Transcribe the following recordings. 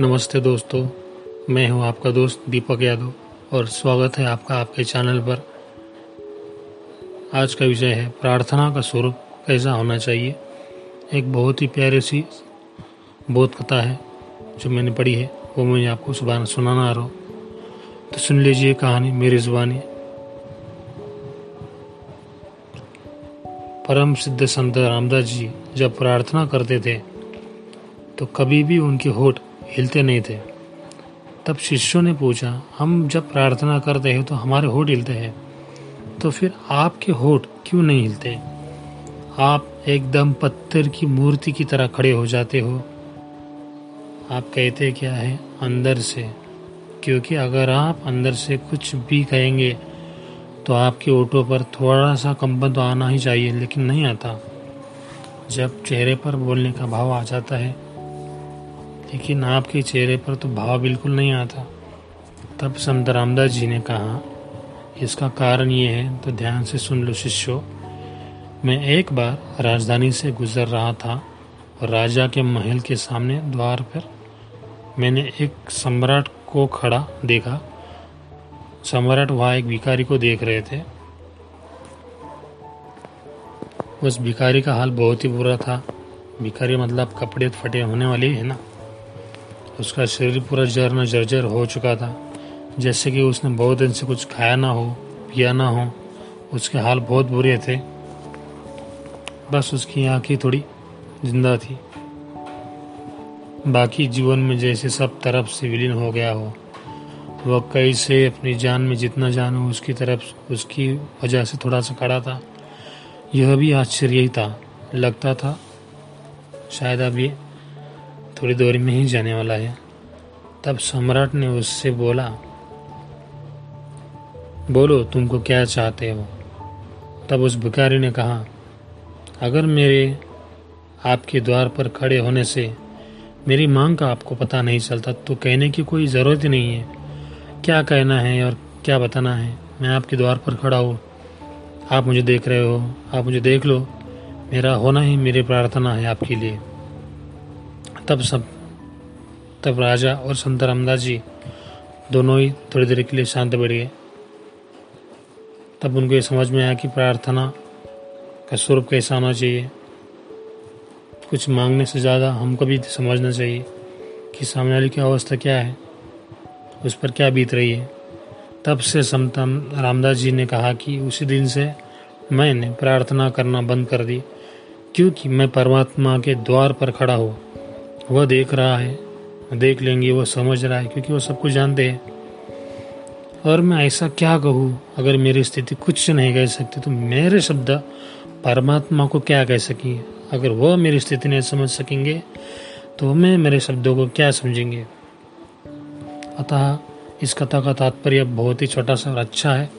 नमस्ते दोस्तों, मैं हूँ आपका दोस्त दीपक यादव और स्वागत है आपका आपके चैनल पर। आज का विषय है प्रार्थना का स्वरूप कैसा होना चाहिए। एक बहुत ही प्यारी सी बोध कथा है जो मैंने पढ़ी है, वो मैं आपको सुबह सुनाना आ रहा हूँ। तो सुन लीजिए कहानी मेरी जुबानी। परम सिद्ध संत रामदास जी जब प्रार्थना करते थे तो कभी भी उनके होठ हिलते नहीं थे। तब शिष्यों ने पूछा, हम जब प्रार्थना करते हैं तो हमारे होठ हिलते हैं। तो फिर आपके होठ क्यों नहीं हिलते? आप एकदम पत्थर की मूर्ति की तरह खड़े हो जाते हो। आप कहते क्या है? अंदर से। क्योंकि अगर आप अंदर से कुछ भी कहेंगे तो आपके ओटो पर थोड़ा सा कंपन तो आना ही चाहिए, लेकिन नहीं आता। जब चेहरे पर बोलने का भाव आ जाता है लेकिन आपके चेहरे पर तो भाव बिल्कुल नहीं आता। तब संत रामदास जी ने कहा, इसका कारण ये है तो ध्यान से सुन लो शिष्यों। मैं एक बार राजधानी से गुजर रहा था और राजा के महल के सामने द्वार पर मैंने एक सम्राट को खड़ा देखा। सम्राट वहाँ एक भिखारी को देख रहे थे। उस भिखारी का हाल बहुत ही बुरा था। भिखारी मतलब कपड़े फटे होने वाले है ना। उसका शरीर पूरा जरना जर्जर हो चुका था। जैसे कि उसने बहुत दिन से कुछ खाया ना हो, पिया ना हो, उसके हाल बहुत बुरे थे। बस उसकी आँखें थोड़ी ज़िंदा थी। बाकी जीवन में जैसे सब तरफ़ से विलीन हो गया हो, वह कई से अपनी जान में जितना जान हो उसकी तरफ़, उसकी वजह से थोड़ा सा खड़ा था। यह भी आश्चर्य ही था, लगता था, शायद अब ये थोड़ी देर में ही जाने वाला है। तब सम्राट ने उससे बोला, बोलो, तुमको क्या चाहते हो? तब उस भिखारी ने कहा, अगर मेरे, आपके द्वार पर खड़े होने से मेरी मांग का आपको पता नहीं चलता तो कहने की कोई ज़रूरत ही नहीं है। क्या कहना है और क्या बताना है? मैं आपके द्वार पर खड़ा हूँ। आप मुझे देख रहे हो, आप मुझे देख लो। मेरा होना ही मेरी प्रार्थना है आपके लिए। तब सब, तब राजा और संत रामदास जी दोनों ही थोड़ी देर के लिए शांत बैठ गए। तब उनको ये समझ में आया कि प्रार्थना का स्वरूप कैसा होना चाहिए। कुछ मांगने से ज़्यादा हमको भी समझना चाहिए कि सामने वाली की अवस्था क्या है, उस पर क्या बीत रही है। तब से संत रामदास जी ने कहा कि उसी दिन से मैंने प्रार्थना करना बंद कर दी, क्योंकि मैं परमात्मा के द्वार पर खड़ा हूँ। वह देख रहा है, देख लेंगे वह समझ रहा है, क्योंकि वह सब कुछ जानते हैं। और मैं ऐसा क्या कहूँ? अगर मेरी स्थिति कुछ नहीं कह सकती तो मेरे शब्द परमात्मा को क्या कह सकेंगे अगर वह मेरी स्थिति नहीं समझ सकेंगे तो मैं मेरे शब्दों को क्या समझेंगे? अतः इस कथा का तात्पर्य बहुत ही छोटा सा और अच्छा है।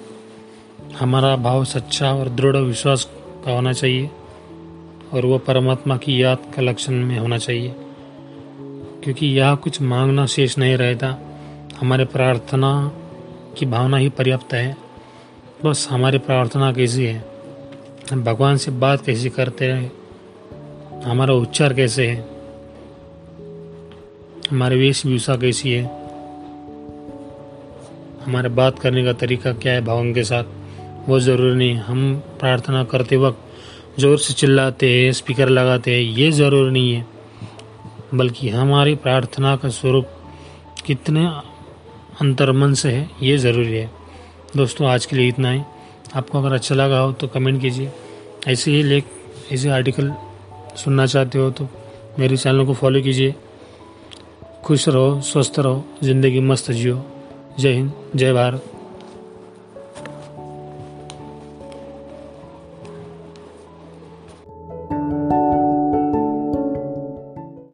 हमारा भाव सच्चा और दृढ़ विश्वास का होना चाहिए, और वह परमात्मा की याद का लक्षण में होना चाहिए। क्योंकि यह कुछ मांगना शेष नहीं रहता। हमारे प्रार्थना की भावना ही पर्याप्त है। बस हमारी प्रार्थना कैसी है? हम भगवान से बात कैसी करते हैं? हमारा उच्चार कैसे है? हमारी वेशभूषा कैसी है? हमारे बात करने का तरीका क्या है भगवान के साथ? वो ज़रूरी नहीं। हम प्रार्थना करते वक्त ज़ोर से चिल्लाते हैं, स्पीकर लगाते हैं, ये ज़रूरी नहीं है। बल्कि हमारी प्रार्थना का स्वरूप कितने अंतर्मन से है, ये ज़रूरी है। दोस्तों, आज के लिए इतना ही। आपको अगर अच्छा लगा हो तो कमेंट कीजिए। ऐसे ही लेख, ऐसे आर्टिकल सुनना चाहते हो तो मेरे चैनल को फॉलो कीजिए। खुश रहो, स्वस्थ रहो, ज़िंदगी मस्त जियो। जय हिंद, जय भारत।